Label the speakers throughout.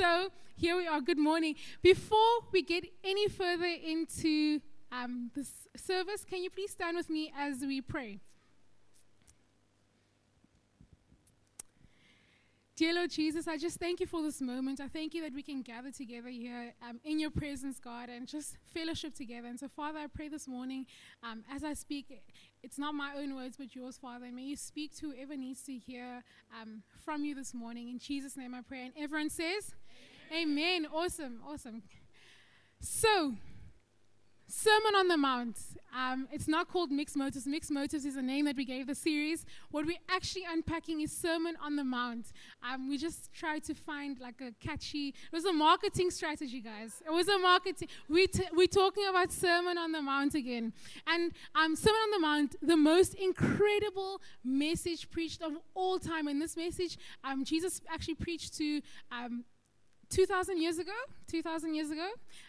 Speaker 1: So here we are. Good morning. Before we get any further into um, this service, can you please stand with me as we pray? Dear Lord Jesus, I just thank you for this moment. I thank you that we can gather together here um, in your presence, God, and just fellowship together. And so, Father, I pray this morning um, as I speak, it's not my own words, but yours, Father. And may you speak to whoever needs to hear um, from you this morning. In Jesus' name I pray. And everyone says, Amen. Amen. Awesome, awesome. So, Sermon on the Mount. Um, it's not called Mixed Motives. Mixed Motives is a name that we gave the series. What we're actually unpacking is Sermon on the Mount. Um, we just tried to find like a catchy, it was a marketing strategy, guys. It was a marketing. We t- we're talking about Sermon on the Mount again. And um, Sermon on the Mount, the most incredible message preached of all time. In this message, um, Jesus actually preached to um, 2,000 years ago, 2,000 years ago.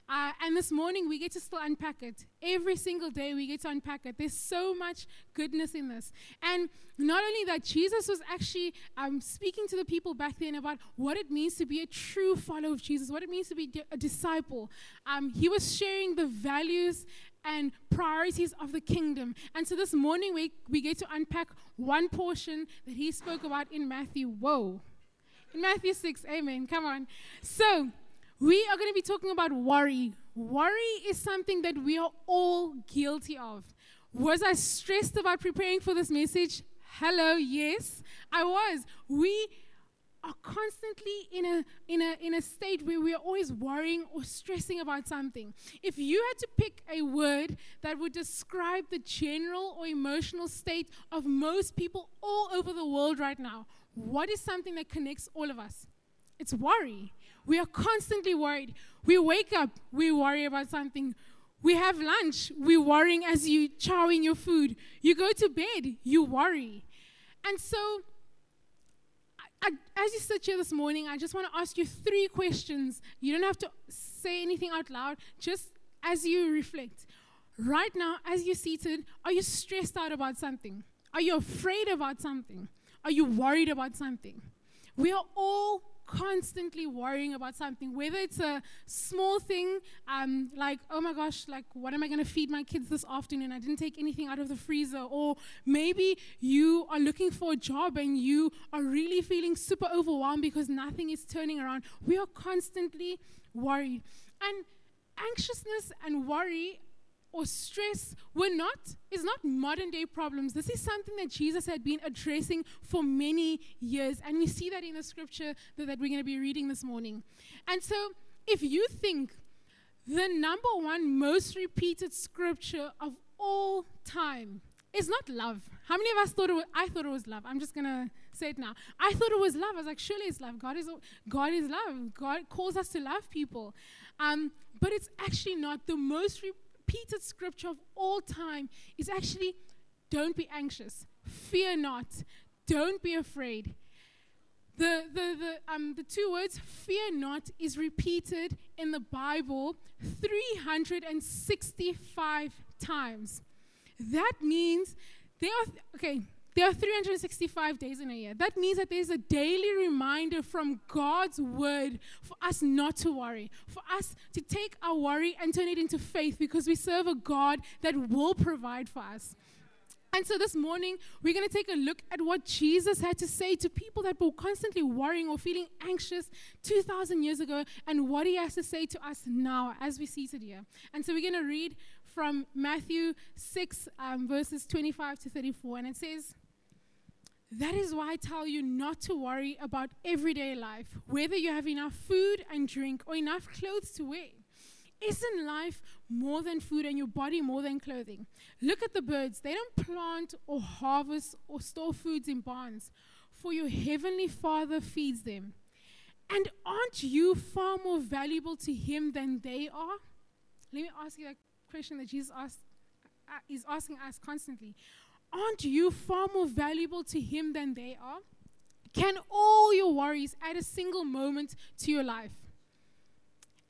Speaker 1: Uh, and this morning we get to still unpack it. Every single day we get to unpack it. There's so much goodness in this. And not only that, Jesus was actually um, speaking to the people back then about what it means to be a true follower of Jesus, what it means to be a disciple. Um, he was sharing the values and priorities of the kingdom. And so this morning we, we get to unpack one portion that he spoke about in Matthew. Whoa. Matthew 6, amen. Come on. So, we are going to be talking about worry. Worry is something that we are all guilty of. Was I stressed about preparing for this message? Hello, yes, I was. We are constantly in a in a in a state where we are always worrying or stressing about something. If you had to pick a word that would describe the general or emotional state of most people all over the world right now, what is something that connects all of us? It's worry. We are constantly worried. We wake up, we worry about something. We have lunch, we're worrying as you chowing your food. You go to bed, you worry. And so, I, I, as you sit here this morning, I just want to ask you three questions. You don't have to say anything out loud, just as you reflect. Right now, as you're seated, are you stressed out about something? Are you afraid about something? Are you worried about something? We are all constantly worrying about something, whether it's a small thing, um, like, oh my gosh, like, what am I going to feed my kids this afternoon? I didn't take anything out of the freezer. Or maybe you are looking for a job and you are really feeling super overwhelmed because nothing is turning around. We are constantly worried. And anxiousness and worry or stress were not is not modern day problems this is something that jesus had been addressing for many years and we see that in the scripture that, that we're going to be reading this morning and so if you think the number one most repeated scripture of all time is not love how many of us thought it was i thought it was love i'm just going to say it now i thought it was love i was like surely it's love god is god is love god calls us to love people um, but it's actually not the most repeated scripture of all time is actually don't be anxious, fear not, don't be afraid. The, the, the, um, the two words, fear not, is repeated in the Bible 365 times. That means there are, okay, there are 365 days in a year. That means that there's a daily reminder from God's word for us not to worry, for us to take our worry and turn it into faith because we serve a God that will provide for us. And so this morning, we're going to take a look at what Jesus had to say to people that were constantly worrying or feeling anxious 2,000 years ago and what he has to say to us now as we see it here. And so we're going to read from Matthew 6, um, verses 25 to 34. And it says, that is why I tell you not to worry about everyday life, whether you have enough food and drink or enough clothes to wear. Isn't life more than food and your body more than clothing? Look at the birds. They don't plant or harvest or store foods in barns, for your heavenly Father feeds them. And aren't you far more valuable to Him than they are? Let me ask you that question that Jesus asked, uh, is asking us constantly. Aren't you far more valuable to Him than they are? Can all your worries add a single moment to your life?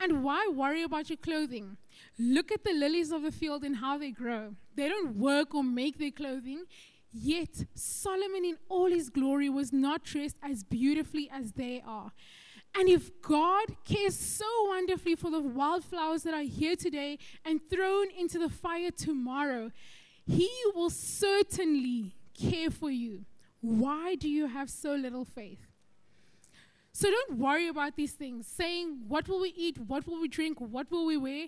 Speaker 1: And why worry about your clothing? Look at the lilies of the field and how they grow. They don't work or make their clothing. Yet Solomon, in all his glory, was not dressed as beautifully as they are. And if God cares so wonderfully for the wildflowers that are here today and thrown into the fire tomorrow, he will certainly care for you. Why do you have so little faith? So don't worry about these things. Saying, what will we eat? What will we drink? What will we wear?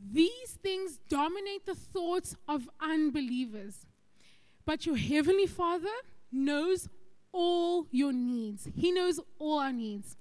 Speaker 1: These things dominate the thoughts of unbelievers. But your Heavenly Father knows all your needs, He knows all our needs.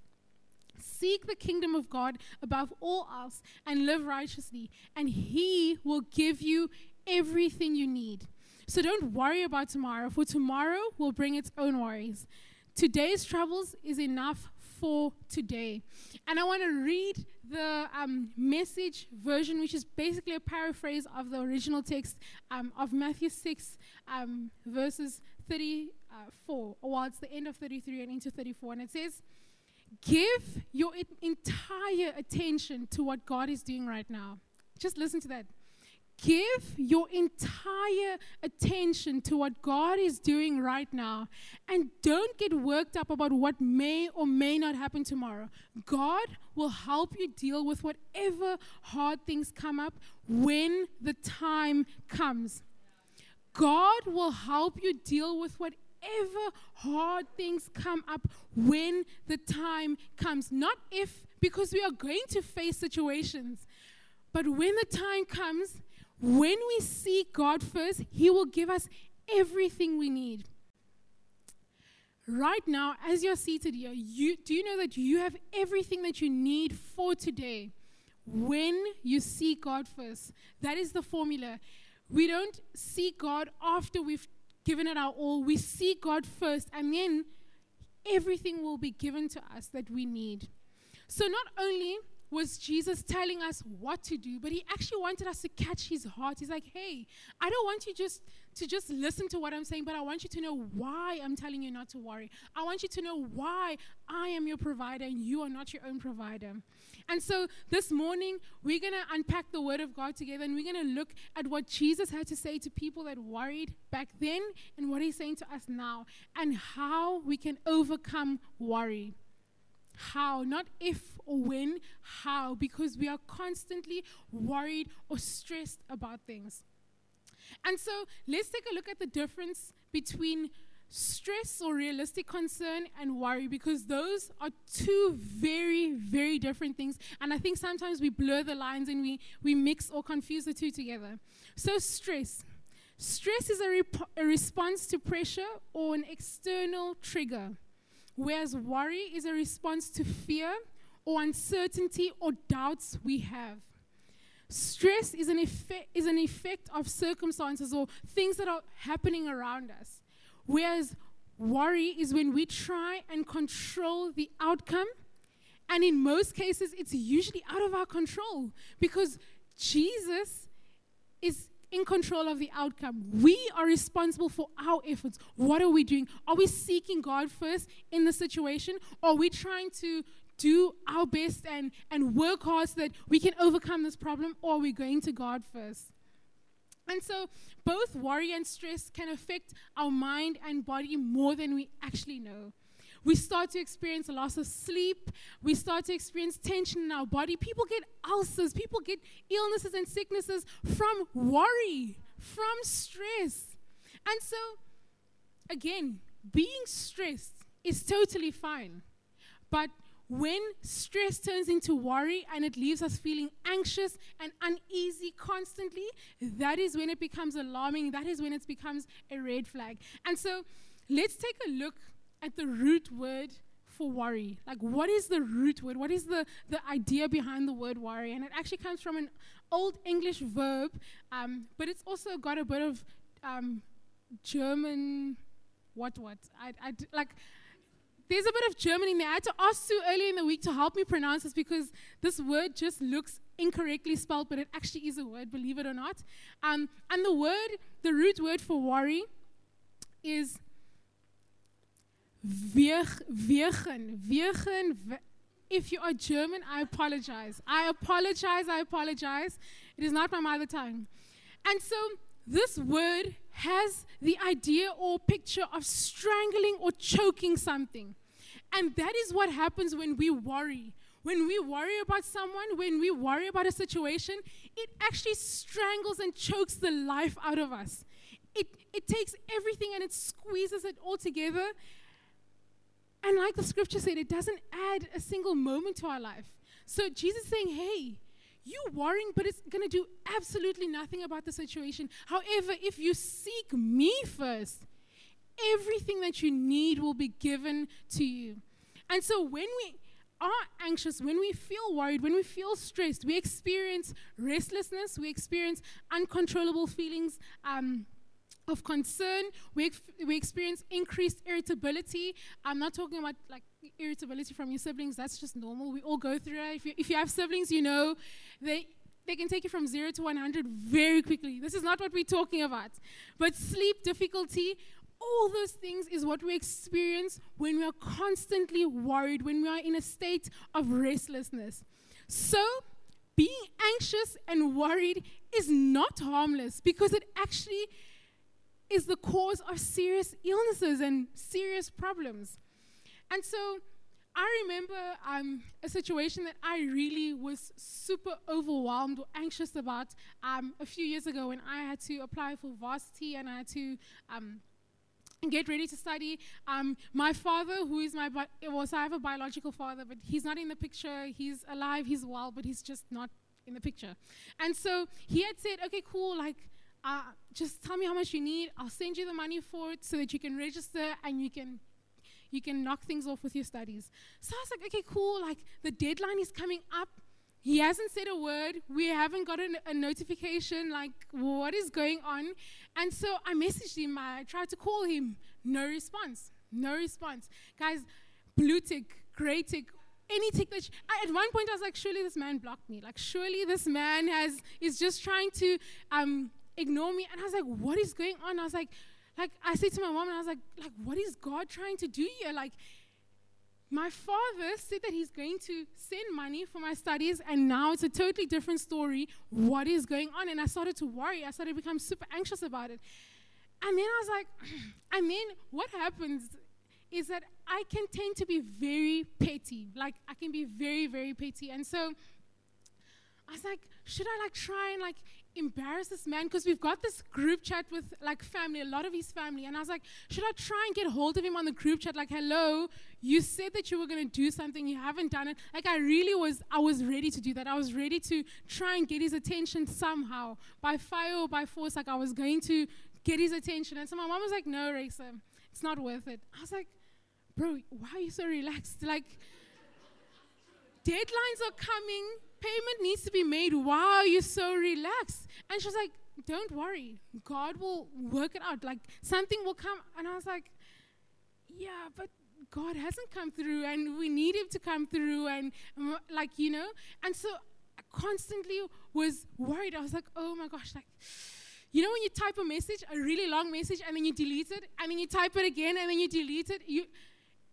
Speaker 1: Seek the kingdom of God above all else and live righteously, and He will give you everything you need. So don't worry about tomorrow, for tomorrow will bring its own worries. Today's troubles is enough for today. And I want to read the um, message version, which is basically a paraphrase of the original text um, of Matthew 6, um, verses 34. Uh, well, it's the end of 33 and into 34. And it says, Give your entire attention to what God is doing right now. Just listen to that. Give your entire attention to what God is doing right now and don't get worked up about what may or may not happen tomorrow. God will help you deal with whatever hard things come up when the time comes. God will help you deal with whatever hard things come up when the time comes. Not if, because we are going to face situations. But when the time comes, when we seek God first, He will give us everything we need. Right now, as you're seated here, you, do you know that you have everything that you need for today? When you seek God first, that is the formula. We don't seek God after we've given it our all. We seek God first, and then everything will be given to us that we need. So, not only was Jesus telling us what to do, but he actually wanted us to catch his heart. He's like, "Hey, I don't want you just to just listen to what I'm saying, but I want you to know why I'm telling you not to worry. I want you to know why I am your provider and you are not your own provider." And so this morning, we're going to unpack the word of God together and we're going to look at what Jesus had to say to people that worried back then and what he's saying to us now and how we can overcome worry. How, not if or when, how, because we are constantly worried or stressed about things. And so let's take a look at the difference between stress or realistic concern and worry because those are two very very different things and i think sometimes we blur the lines and we we mix or confuse the two together so stress stress is a, rep- a response to pressure or an external trigger whereas worry is a response to fear or uncertainty or doubts we have. Stress is an, effect, is an effect of circumstances or things that are happening around us. Whereas worry is when we try and control the outcome. And in most cases, it's usually out of our control because Jesus is in control of the outcome. We are responsible for our efforts. What are we doing? Are we seeking God first in the situation? Or are we trying to, do our best and, and work hard so that we can overcome this problem, or we're going to God first. And so, both worry and stress can affect our mind and body more than we actually know. We start to experience a loss of sleep. We start to experience tension in our body. People get ulcers. People get illnesses and sicknesses from worry, from stress. And so, again, being stressed is totally fine. But when stress turns into worry and it leaves us feeling anxious and uneasy constantly, that is when it becomes alarming. That is when it becomes a red flag. And so let's take a look at the root word for worry. Like, what is the root word? What is the, the idea behind the word worry? And it actually comes from an old English verb, um, but it's also got a bit of um, German, what, what? I, I, like, there's a bit of German in there. I had to ask Sue earlier in the week to help me pronounce this because this word just looks incorrectly spelled, but it actually is a word, believe it or not. Um, and the word, the root word for worry is wirchen. Wirchen. If you are German, I apologize. I apologize. I apologize. It is not my mother tongue. And so this word has the idea or picture of strangling or choking something. And that is what happens when we worry. When we worry about someone, when we worry about a situation, it actually strangles and chokes the life out of us. It, it takes everything and it squeezes it all together. And like the scripture said, it doesn't add a single moment to our life. So Jesus saying, hey, you worrying, but it's going to do absolutely nothing about the situation. However, if you seek me first, everything that you need will be given to you. And so when we are anxious, when we feel worried, when we feel stressed, we experience restlessness, we experience uncontrollable feelings. Um, of concern, we, ex- we experience increased irritability. I'm not talking about like irritability from your siblings, that's just normal. We all go through it. If you, if you have siblings, you know they, they can take you from zero to 100 very quickly. This is not what we're talking about. But sleep difficulty, all those things is what we experience when we are constantly worried, when we are in a state of restlessness. So, being anxious and worried is not harmless because it actually is the cause of serious illnesses and serious problems. And so, I remember um, a situation that I really was super overwhelmed or anxious about um, a few years ago when I had to apply for varsity and I had to. Um, get ready to study. Um, my father, who is my, well, so I have a biological father, but he's not in the picture. He's alive, he's well, but he's just not in the picture. And so he had said, okay, cool, like, uh, just tell me how much you need. I'll send you the money for it so that you can register and you can you can knock things off with your studies. So I was like, okay, cool. Like the deadline is coming up. He hasn't said a word. We haven't gotten a notification, like, what is going on? And so I messaged him. I tried to call him. No response. No response. Guys, blue tick, gray tick, any tick that. Sh- I, at one point, I was like, surely this man blocked me. Like, surely this man has is just trying to um, ignore me. And I was like, what is going on? I was like, like I said to my mom, and I was like, like, what is God trying to do here? Like, my father said that he's going to send money for my studies, and now it's a totally different story. What is going on? And I started to worry. I started to become super anxious about it. And then I was like, and then what happens is that I can tend to be very petty. Like, I can be very, very petty. And so, I was like, should I like try and like embarrass this man? Because we've got this group chat with like family, a lot of his family. And I was like, should I try and get hold of him on the group chat? Like, hello, you said that you were gonna do something, you haven't done it. Like I really was I was ready to do that. I was ready to try and get his attention somehow. By fire or by force, like I was going to get his attention. And so my mom was like, No, Racer, it's not worth it. I was like, Bro, why are you so relaxed? Like deadlines are coming payment needs to be made. Wow, you're so relaxed. And she was like, don't worry, God will work it out. Like something will come. And I was like, yeah, but God hasn't come through and we need him to come through. And, like, you know, and so I constantly was worried. I was like, oh my gosh, like, you know, when you type a message, a really long message, and then you delete it, and then you type it again, and then you delete it. You,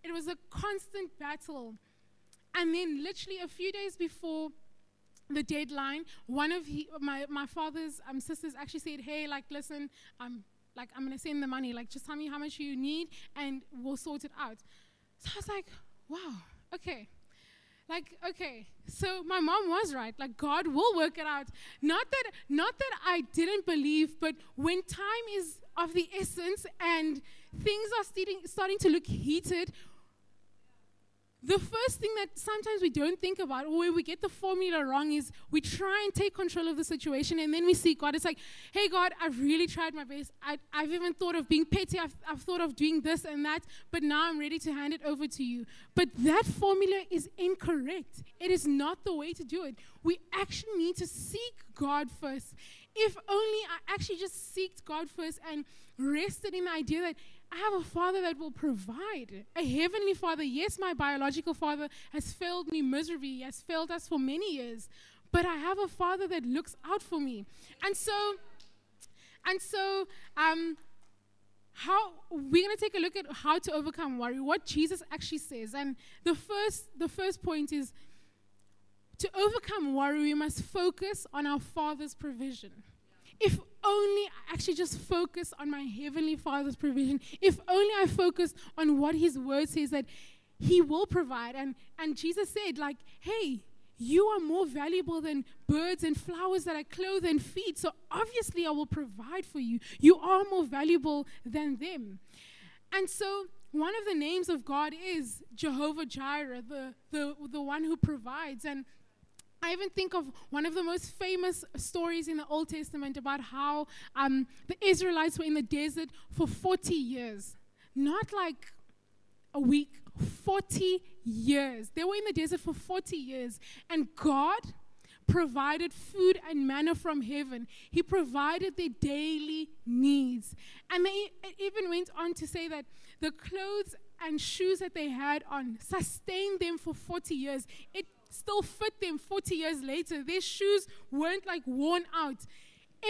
Speaker 1: it was a constant battle. And then, literally, a few days before the deadline. One of he, my, my father's um, sisters actually said, hey, like, listen, I'm, um, like, I'm going to send the money. Like, just tell me how much you need and we'll sort it out. So I was like, wow, okay. Like, okay. So my mom was right. Like, God will work it out. Not that, not that I didn't believe, but when time is of the essence and things are starting, starting to look heated, the first thing that sometimes we don't think about or where we get the formula wrong is we try and take control of the situation and then we see God. It's like, hey, God, I've really tried my best. I, have even thought of being petty. I've, I've thought of doing this and that, but now I'm ready to hand it over to you. But that formula is incorrect. It is not the way to do it. We actually need to seek God first. If only I actually just seeked God first and rested in the idea that, I have a father that will provide. A heavenly father. Yes, my biological father has failed me miserably, he has failed us for many years, but I have a father that looks out for me. And so, and so, um, how we're going to take a look at how to overcome worry, what Jesus actually says. And the first, the first point is to overcome worry, we must focus on our Father's provision. If only I actually just focus on my Heavenly Father's provision, if only I focus on what His Word says that He will provide. And, and Jesus said, like, hey, you are more valuable than birds and flowers that I clothe and feed. So obviously, I will provide for you. You are more valuable than them. And so, one of the names of God is Jehovah Jireh, the, the, the one who provides. And I even think of one of the most famous stories in the Old Testament about how um, the Israelites were in the desert for 40 years. Not like a week, 40 years. They were in the desert for 40 years. And God provided food and manna from heaven, He provided their daily needs. And they even went on to say that the clothes and shoes that they had on sustained them for 40 years. It still fit them 40 years later. Their shoes weren't like worn out.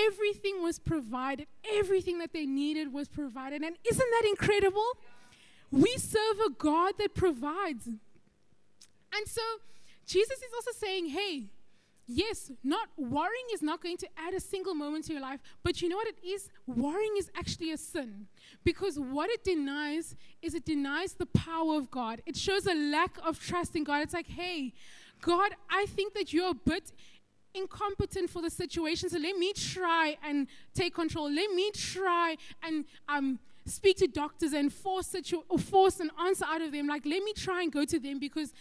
Speaker 1: Everything was provided, everything that they needed was provided. And isn't that incredible? We serve a God that provides. And so Jesus is also saying, hey, yes, not worrying is not going to add a single moment to your life, but you know what it is? Worrying is actually a sin because what it denies is it denies the power of God. It shows a lack of trust in God. It's like, hey, God, I think that you're a bit incompetent for the situation, so let me try and take control. Let me try and um, speak to doctors and force, situ- or force an answer out of them. Like, let me try and go to them because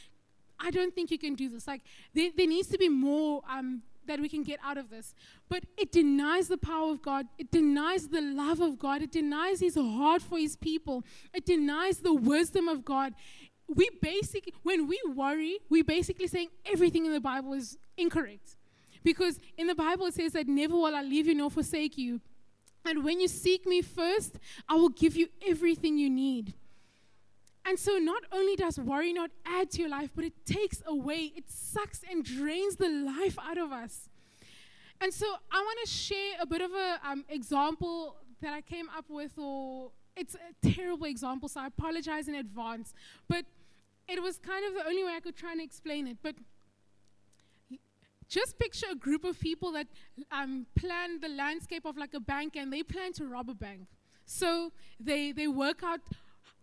Speaker 1: I don't think you can do this. Like, there, there needs to be more um, that we can get out of this. But it denies the power of God. It denies the love of God. It denies His heart for His people. It denies the wisdom of God we basically, when we worry, we're basically saying everything in the Bible is incorrect. Because in the Bible it says that never will I leave you nor forsake you. And when you seek me first, I will give you everything you need. And so, not only does worry not add to your life, but it takes away, it sucks and drains the life out of us. And so, I want to share a bit of an um, example that I came up with, or it's a terrible example, so I apologize in advance. But it was kind of the only way I could try and explain it. But just picture a group of people that um, plan the landscape of like a bank and they plan to rob a bank. So they, they work out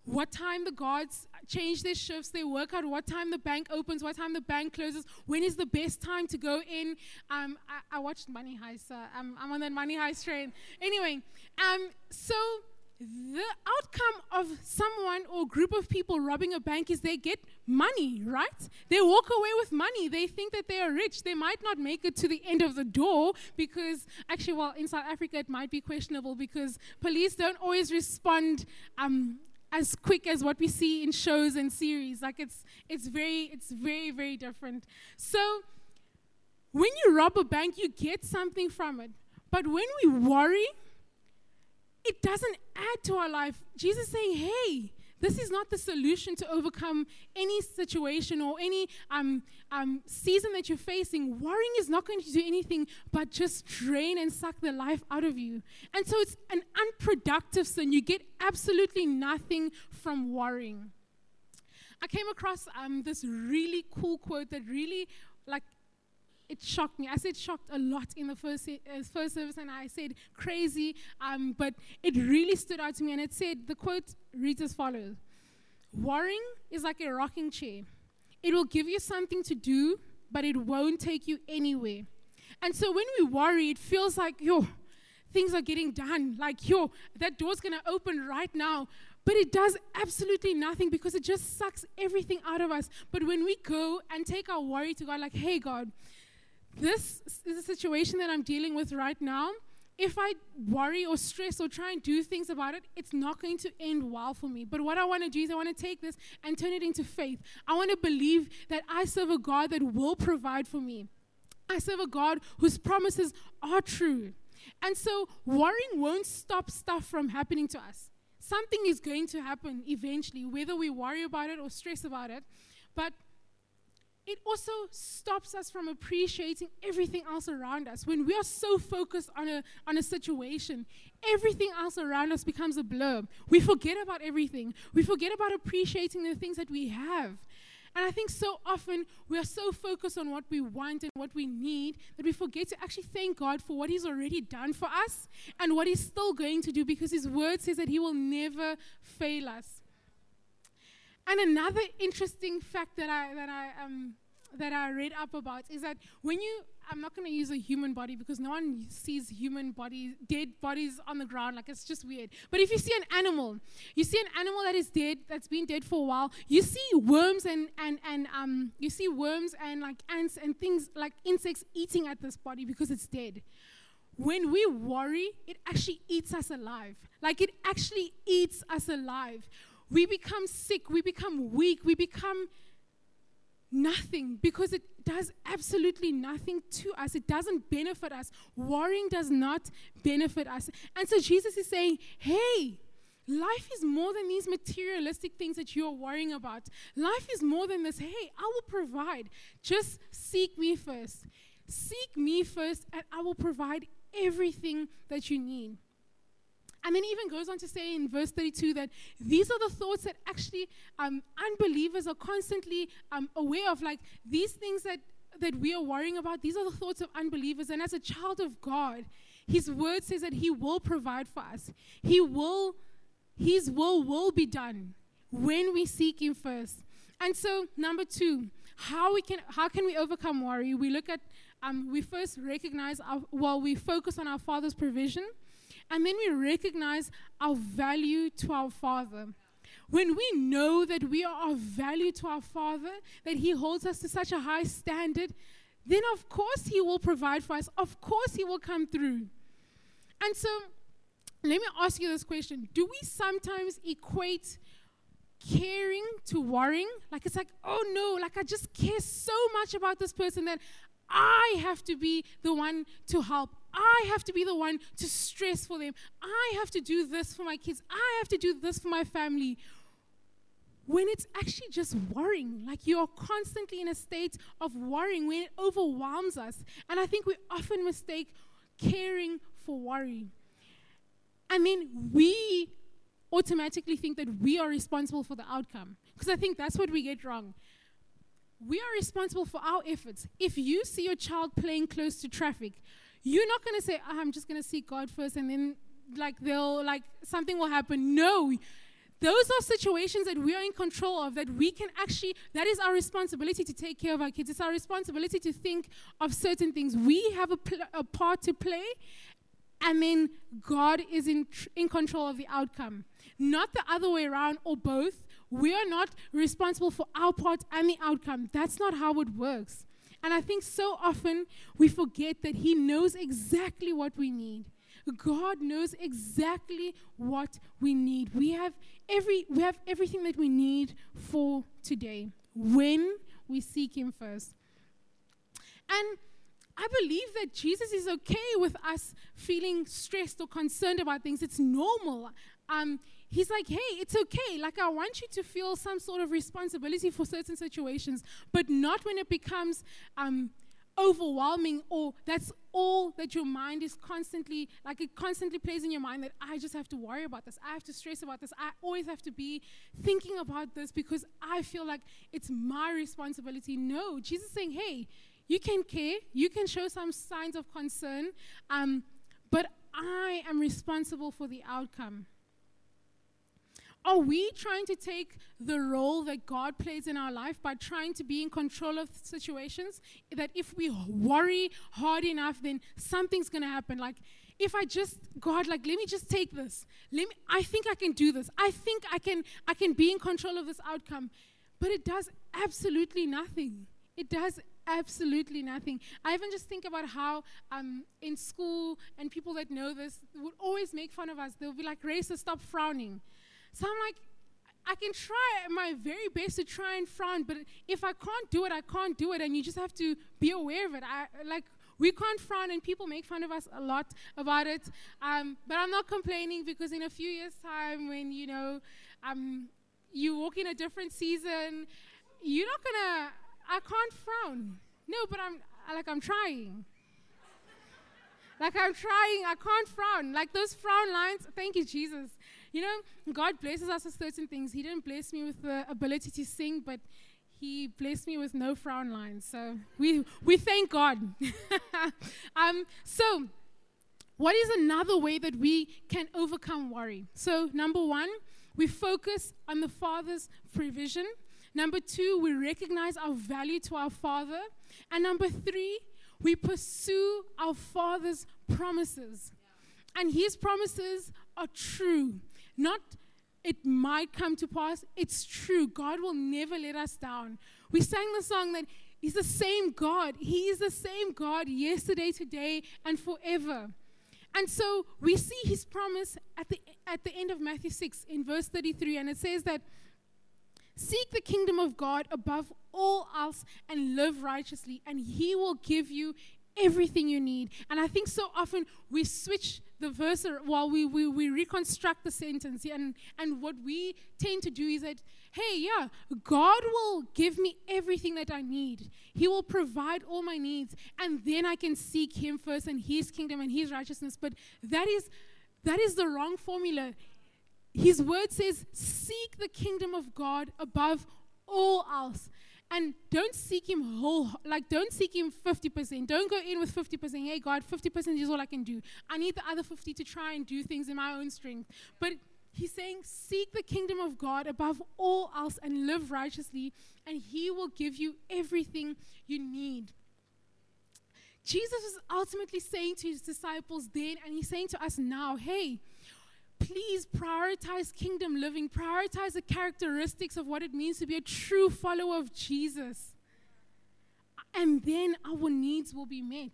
Speaker 1: what time the guards change their shifts, they work out what time the bank opens, what time the bank closes, when is the best time to go in. Um, I, I, watched Money Heist, so uh, I'm, I'm, on that Money Heist train. Anyway, um, so the outcome of someone or group of people robbing a bank is they get money, right? They walk away with money. They think that they are rich. They might not make it to the end of the door because, actually, well, in South Africa, it might be questionable because police don't always respond um, as quick as what we see in shows and series. Like it's it's very it's very very different. So when you rob a bank, you get something from it. But when we worry it doesn't add to our life. Jesus saying, hey, this is not the solution to overcome any situation or any um, um, season that you're facing. Worrying is not going to do anything but just drain and suck the life out of you. And so it's an unproductive sin. You get absolutely nothing from worrying. I came across um, this really cool quote that really like it shocked me. I said shocked a lot in the first, uh, first service, and I said crazy, um, but it really stood out to me. And it said, the quote reads as follows Worrying is like a rocking chair, it will give you something to do, but it won't take you anywhere. And so when we worry, it feels like, yo, things are getting done. Like, yo, that door's gonna open right now. But it does absolutely nothing because it just sucks everything out of us. But when we go and take our worry to God, like, hey, God, this is a situation that I'm dealing with right now. If I worry or stress or try and do things about it, it's not going to end well for me. But what I want to do is I want to take this and turn it into faith. I want to believe that I serve a God that will provide for me. I serve a God whose promises are true. And so worrying won't stop stuff from happening to us. Something is going to happen eventually, whether we worry about it or stress about it. But it also stops us from appreciating everything else around us. When we are so focused on a, on a situation, everything else around us becomes a blur. We forget about everything, we forget about appreciating the things that we have. And I think so often we are so focused on what we want and what we need that we forget to actually thank God for what He's already done for us and what He's still going to do because His word says that He will never fail us. And another interesting fact that I, that I, um, that I read up about is that when you, I'm not going to use a human body because no one sees human bodies, dead bodies on the ground. Like it's just weird. But if you see an animal, you see an animal that is dead, that's been dead for a while. You see worms and and and um, you see worms and like ants and things like insects eating at this body because it's dead. When we worry, it actually eats us alive. Like it actually eats us alive we become sick, we become weak, we become nothing because it does absolutely nothing to us. It doesn't benefit us. Worrying does not benefit us. And so Jesus is saying, hey, Life is more than these materialistic things that you are worrying about. Life is more than this. Hey, I will provide. Just seek me first. Seek me first, and I will provide everything that you need. And then he even goes on to say in verse 32 that these are the thoughts that actually um, unbelievers are constantly um, aware of. Like these things that, that we are worrying about, these are the thoughts of unbelievers. And as a child of God, his word says that he will provide for us. He will, his will will be done when we seek him first. And so, number two, how we can how can we overcome worry? We look at um, we first recognize our, while well, we focus on our Father's provision. And then we recognize our value to our Father. When we know that we are of value to our Father, that He holds us to such a high standard, then of course He will provide for us. Of course He will come through. And so, let me ask you this question Do we sometimes equate caring to worrying? Like it's like, oh no, like I just care so much about this person that I have to be the one to help. I have to be the one to stress for them. I have to do this for my kids. I have to do this for my family. When it's actually just worrying, like you are constantly in a state of worrying when it overwhelms us. And I think we often mistake caring for worry. And then we automatically think that we are responsible for the outcome. Because I think that's what we get wrong. We are responsible for our efforts. If you see your child playing close to traffic, you're not going to say, oh, I'm just going to seek God first and then like they'll like something will happen. No. Those are situations that we are in control of, that we can actually, that is our responsibility to take care of our kids. It's our responsibility to think of certain things. We have a, pl- a part to play, and then God is in, tr- in control of the outcome. Not the other way around or both. We are not responsible for our part and the outcome. That's not how it works. And I think so often we forget that He knows exactly what we need. God knows exactly what we need. We have every we have everything that we need for today when we seek him first. And I believe that Jesus is okay with us feeling stressed or concerned about things. It's normal. Um, He's like, hey, it's okay. Like, I want you to feel some sort of responsibility for certain situations, but not when it becomes um, overwhelming or that's all that your mind is constantly, like, it constantly plays in your mind that I just have to worry about this. I have to stress about this. I always have to be thinking about this because I feel like it's my responsibility. No, Jesus saying, hey, you can care, you can show some signs of concern, um, but I am responsible for the outcome. Are we trying to take the role that God plays in our life by trying to be in control of situations? That if we worry hard enough, then something's going to happen. Like, if I just God, like, let me just take this. Let me. I think I can do this. I think I can. I can be in control of this outcome, but it does absolutely nothing. It does absolutely nothing. I even just think about how um, in school and people that know this would always make fun of us. They'll be like, "Racer, stop frowning." So I'm like, I can try my very best to try and front, but if I can't do it, I can't do it, and you just have to be aware of it. I like we can't frown, and people make fun of us a lot about it. Um, but I'm not complaining because in a few years' time, when you know um, you walk in a different season, you're not gonna. I can't frown. No, but I'm like I'm trying. like I'm trying. I can't frown. Like those frown lines. Thank you, Jesus. You know, God blesses us with certain things. He didn't bless me with the ability to sing, but he blessed me with no frown lines. So we, we thank God. um, so, what is another way that we can overcome worry? So, number one, we focus on the Father's provision. Number two, we recognize our value to our Father. And number three, we pursue our Father's promises. And His promises are true. Not it might come to pass, it's true. God will never let us down. We sang the song that He's the same God. He is the same God yesterday, today, and forever. And so we see his promise at the, at the end of Matthew 6 in verse 33, and it says that seek the kingdom of God above all else and live righteously, and he will give you everything you need. And I think so often we switch the verse, while we, we, we reconstruct the sentence, and, and what we tend to do is that, hey, yeah, God will give me everything that I need. He will provide all my needs, and then I can seek Him first and His kingdom and His righteousness. But that is, that is the wrong formula. His word says, seek the kingdom of God above all else and don't seek him whole like don't seek him 50% don't go in with 50% hey god 50% is all i can do i need the other 50 to try and do things in my own strength but he's saying seek the kingdom of god above all else and live righteously and he will give you everything you need jesus is ultimately saying to his disciples then and he's saying to us now hey please prioritize kingdom living, prioritize the characteristics of what it means to be a true follower of Jesus. And then our needs will be met.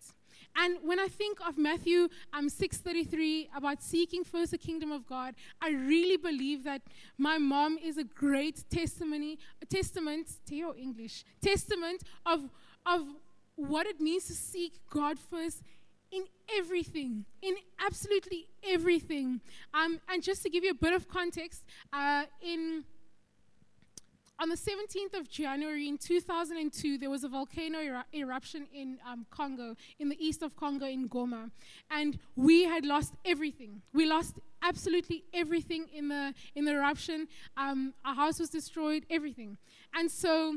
Speaker 1: And when I think of Matthew um, 6:33 about seeking first the kingdom of God, I really believe that my mom is a great testimony, a testament to your English, testament of, of what it means to seek God first in everything, in absolutely everything. Um, and just to give you a bit of context, uh, in on the 17th of January in 2002, there was a volcano eru- eruption in um, Congo, in the east of Congo, in Goma. And we had lost everything. We lost absolutely everything in the, in the eruption. Um, our house was destroyed, everything. And so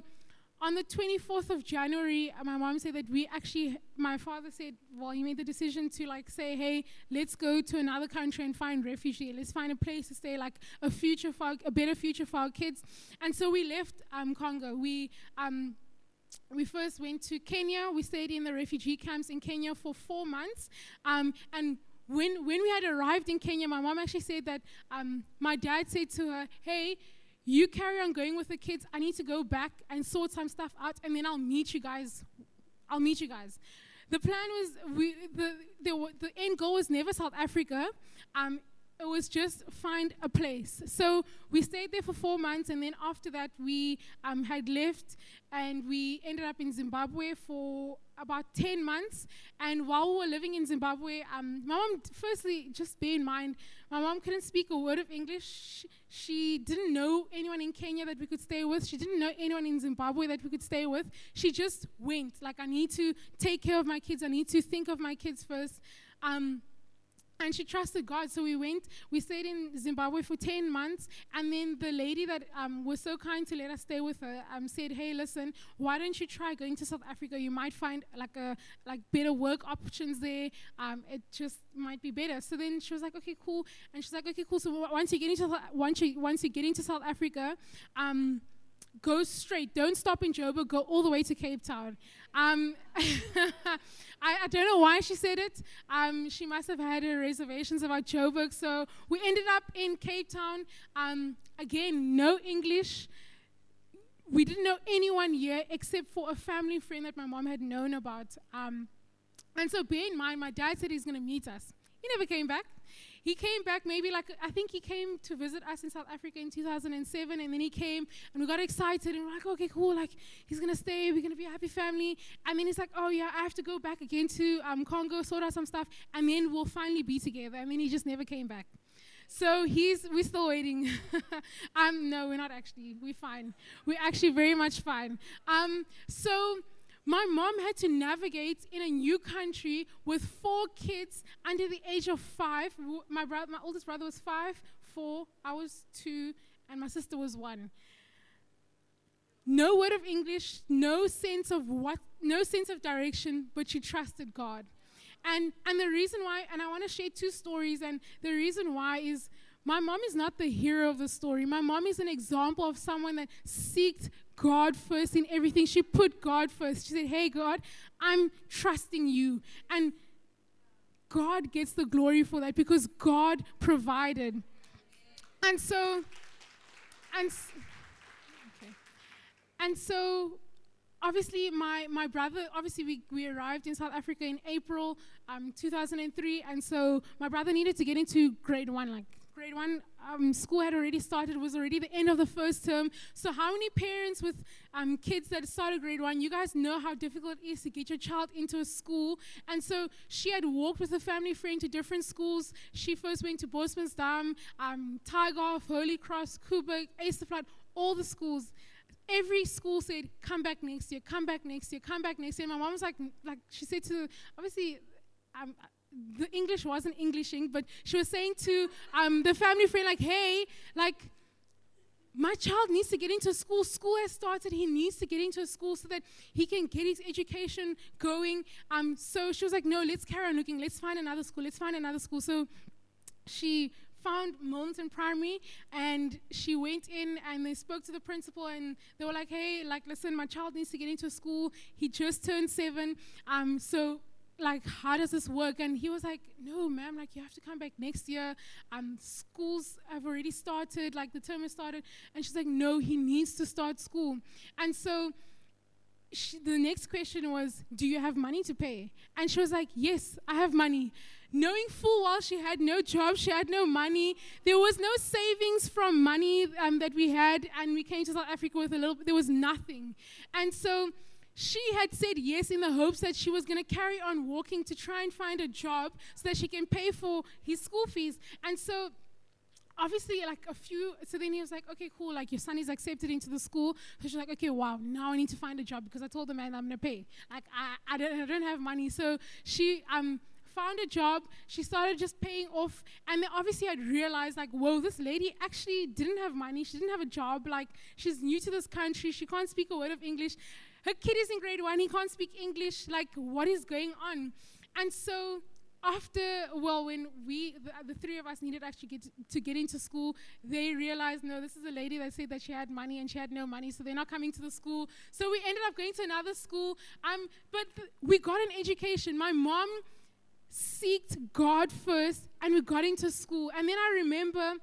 Speaker 1: on the 24th of January, uh, my mom said that we actually, my father said, well, he made the decision to like say, hey, let's go to another country and find refugee. Let's find a place to stay, like a future for, our, a better future for our kids. And so we left um, Congo. We um, we first went to Kenya. We stayed in the refugee camps in Kenya for four months, um, and when, when we had arrived in Kenya, my mom actually said that um, my dad said to her, Hey, you carry on going with the kids. I need to go back and sort some stuff out, and then I'll meet you guys. I'll meet you guys. The plan was we the the, the end goal was never South Africa. Um, it was just find a place. So we stayed there for four months, and then after that, we um, had left and we ended up in Zimbabwe for about 10 months. And while we were living in Zimbabwe, um, my mom, firstly, just bear in mind, my mom couldn't speak a word of English. She didn't know anyone in Kenya that we could stay with. She didn't know anyone in Zimbabwe that we could stay with. She just went, like, I need to take care of my kids, I need to think of my kids first. Um, and she trusted God. So we went, we stayed in Zimbabwe for 10 months. And then the lady that um, was so kind to let us stay with her um, said, Hey, listen, why don't you try going to South Africa? You might find like a, like better work options there. Um, it just might be better. So then she was like, Okay, cool. And she's like, Okay, cool. So once you get into, once you, once you get into South Africa, um, go straight. Don't stop in Joburg. Go all the way to Cape Town. Um, I, I, don't know why she said it. Um, she must have had her reservations about Joburg. So we ended up in Cape Town. Um, again, no English. We didn't know anyone here except for a family friend that my mom had known about. Um, and so bear in mind, my dad said he's going to meet us. He never came back. He came back maybe like, I think he came to visit us in South Africa in 2007, and then he came and we got excited and we're like, okay, cool, like he's gonna stay, we're gonna be a happy family. And then he's like, oh yeah, I have to go back again to um, Congo, sort out some stuff, and then we'll finally be together. And then he just never came back. So he's we're still waiting. um, no, we're not actually. We're fine. We're actually very much fine. Um, so my mom had to navigate in a new country with four kids under the age of five. My, bro- my oldest brother was five, four, I was two, and my sister was one. No word of English, no sense of what, no sense of direction, but she trusted God. And, and the reason why, and I want to share two stories, and the reason why is my mom is not the hero of the story. My mom is an example of someone that seeked God first in everything. She put God first. She said, Hey, God, I'm trusting you. And God gets the glory for that because God provided. And so, and, okay. and so, obviously, my, my brother, obviously, we, we arrived in South Africa in April um, 2003. And so, my brother needed to get into grade one, like grade one um, school had already started, was already the end of the first term. So, how many parents with um, kids that started grade one, you guys know how difficult it is to get your child into a school. And so, she had walked with a family friend to different schools. She first went to Bosmansdam, um, Tagar, Holy Cross, Easter Flat, all the schools every school said, come back next year, come back next year, come back next year. And my mom was like, like she said to, obviously, I'm, um, the English wasn't Englishing, but she was saying to um, the family friend, like, hey, like, my child needs to get into school. School has started. He needs to get into a school so that he can get his education going. Um, so she was like, no, let's carry on looking. Let's find another school. Let's find another school. So she found Milton Primary and she went in and they spoke to the principal and they were like, hey, like, listen, my child needs to get into school. He just turned seven. Um, so like, how does this work? And he was like, no, ma'am, like, you have to come back next year. Um, schools have already started, like, the term has started. And she's like, no, he needs to start school. And so she, the next question was, do you have money to pay? And she was like, yes, I have money. Knowing full well she had no job, she had no money. There was no savings from money um, that we had. And we came to South Africa with a little, there was nothing. And so, she had said yes in the hopes that she was going to carry on walking to try and find a job so that she can pay for his school fees. And so obviously like a few so then he was like okay cool like your son is accepted into the school so she's like okay wow now i need to find a job because i told the man i'm gonna pay like i, I, don't, I don't have money so she um found a job she started just paying off and then obviously i'd realized like whoa this lady actually didn't have money she didn't have a job like she's new to this country she can't speak a word of english her kid is in grade one, he can't speak English. Like, what is going on? And so after well when we the, the, three of us needed actually get to, to get into school they realized no this is a lady that said that she had money and she had no money so they're not coming to the school so we ended up going to another school um, but th- we got an education my mom seeked god first and we got into school and then i remember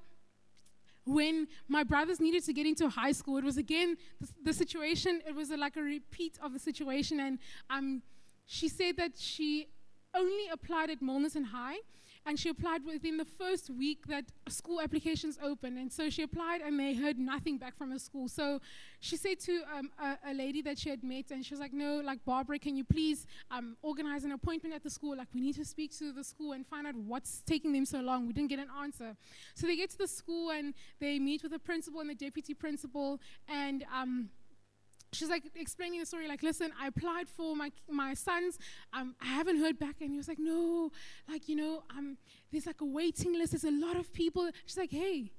Speaker 1: when my brothers needed to get into high school, it was again the, the situation, it was a, like a repeat of the situation. And um, she said that she only applied at Milnerton High and she applied within the first week that school applications opened. And so she applied, and they heard nothing back from her school. So she said to um, a, a, lady that she had met, and she was like, "No, like Barbara, can you please um, organize an appointment at the school? Like, we need to speak to the school and find out what's taking them so long. We didn't get an answer." So they get to the school and they meet with the principal and the deputy principal, and um, she's like explaining the story, like, listen, I applied for my my sons. Um, I haven't heard back. And he was like, no, like, you know, um, there's like a waiting list. There's a lot of people. She's like, hey,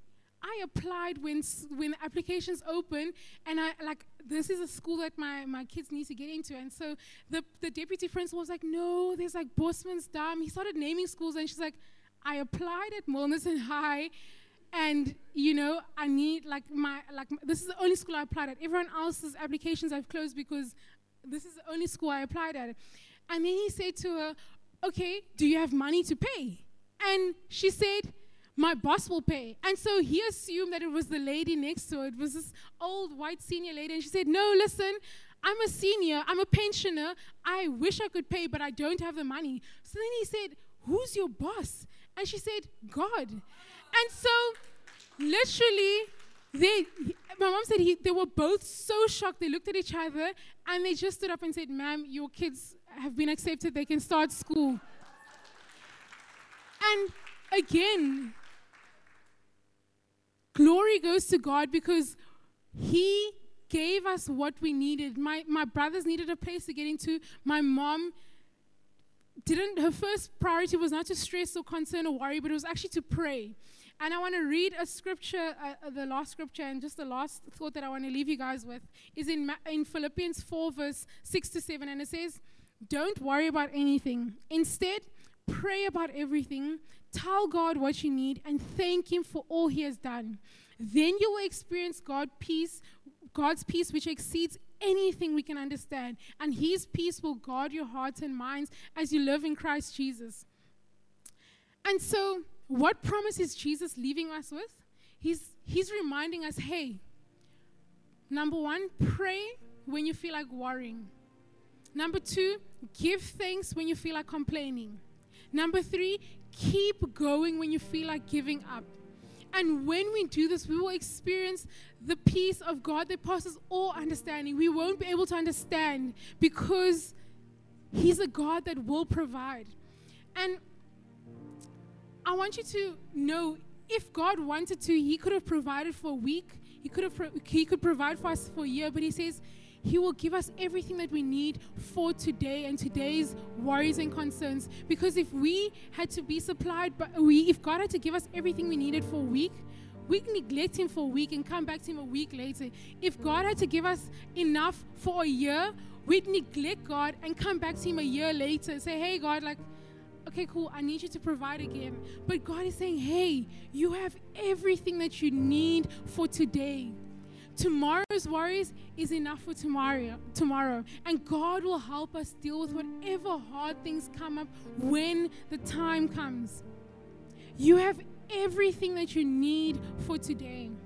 Speaker 1: I applied when when applications open, and I like this is a school that my, my kids need to get into. And so the the deputy principal was like, no, there's like Bosmansdam. He started naming schools, and she's like, I applied at and High, and you know i need like my like my, this is the only school i applied at everyone else's applications i've closed because this is the only school i applied at and then he said to her okay do you have money to pay and she said my boss will pay and so he assumed that it was the lady next to her it was this old white senior lady and she said no listen I'm a senior, I'm a pensioner, I wish I could pay, but I don't have the money. So then he said, Who's your boss? And she said, God. And so, literally, they, my mom said he, they were both so shocked. They looked at each other and they just stood up and said, Ma'am, your kids have been accepted. They can start school. And again, glory goes to God because He gave us what we needed. My, my brothers needed a place to get into. My mom didn't, her first priority was not to stress or concern or worry, but it was actually to pray. And I want to read a scripture, uh, uh, the last scripture, and just the last thought that I want to leave you guys with is in, in Philippians 4, verse 6 to 7. And it says, Don't worry about anything. Instead, pray about everything. Tell God what you need and thank Him for all He has done. Then you will experience God peace, God's peace, which exceeds anything we can understand. And His peace will guard your hearts and minds as you live in Christ Jesus. And so, what promise is Jesus leaving us with? He's, he's reminding us hey, number one, pray when you feel like worrying. Number two, give thanks when you feel like complaining. Number three, keep going when you feel like giving up. And when we do this, we will experience the peace of God that passes all understanding. We won't be able to understand because He's a God that will provide. And I want you to know if God wanted to, He could have provided for a week, He could, have he could provide for us for a year, but He says, he will give us everything that we need for today and today's worries and concerns. Because if we had to be supplied, but we, if God had to give us everything we needed for a week, we neglect Him for a week and come back to Him a week later. If God had to give us enough for a year, we'd neglect God and come back to Him a year later and say, "Hey, God, like." okay, cool, I need you to provide again. But God is saying, hey, you have everything that you need for today. Tomorrow's worries is enough for tomorrow, tomorrow. And God will help us deal with whatever hard things come up when the time comes. You have everything that you need for today.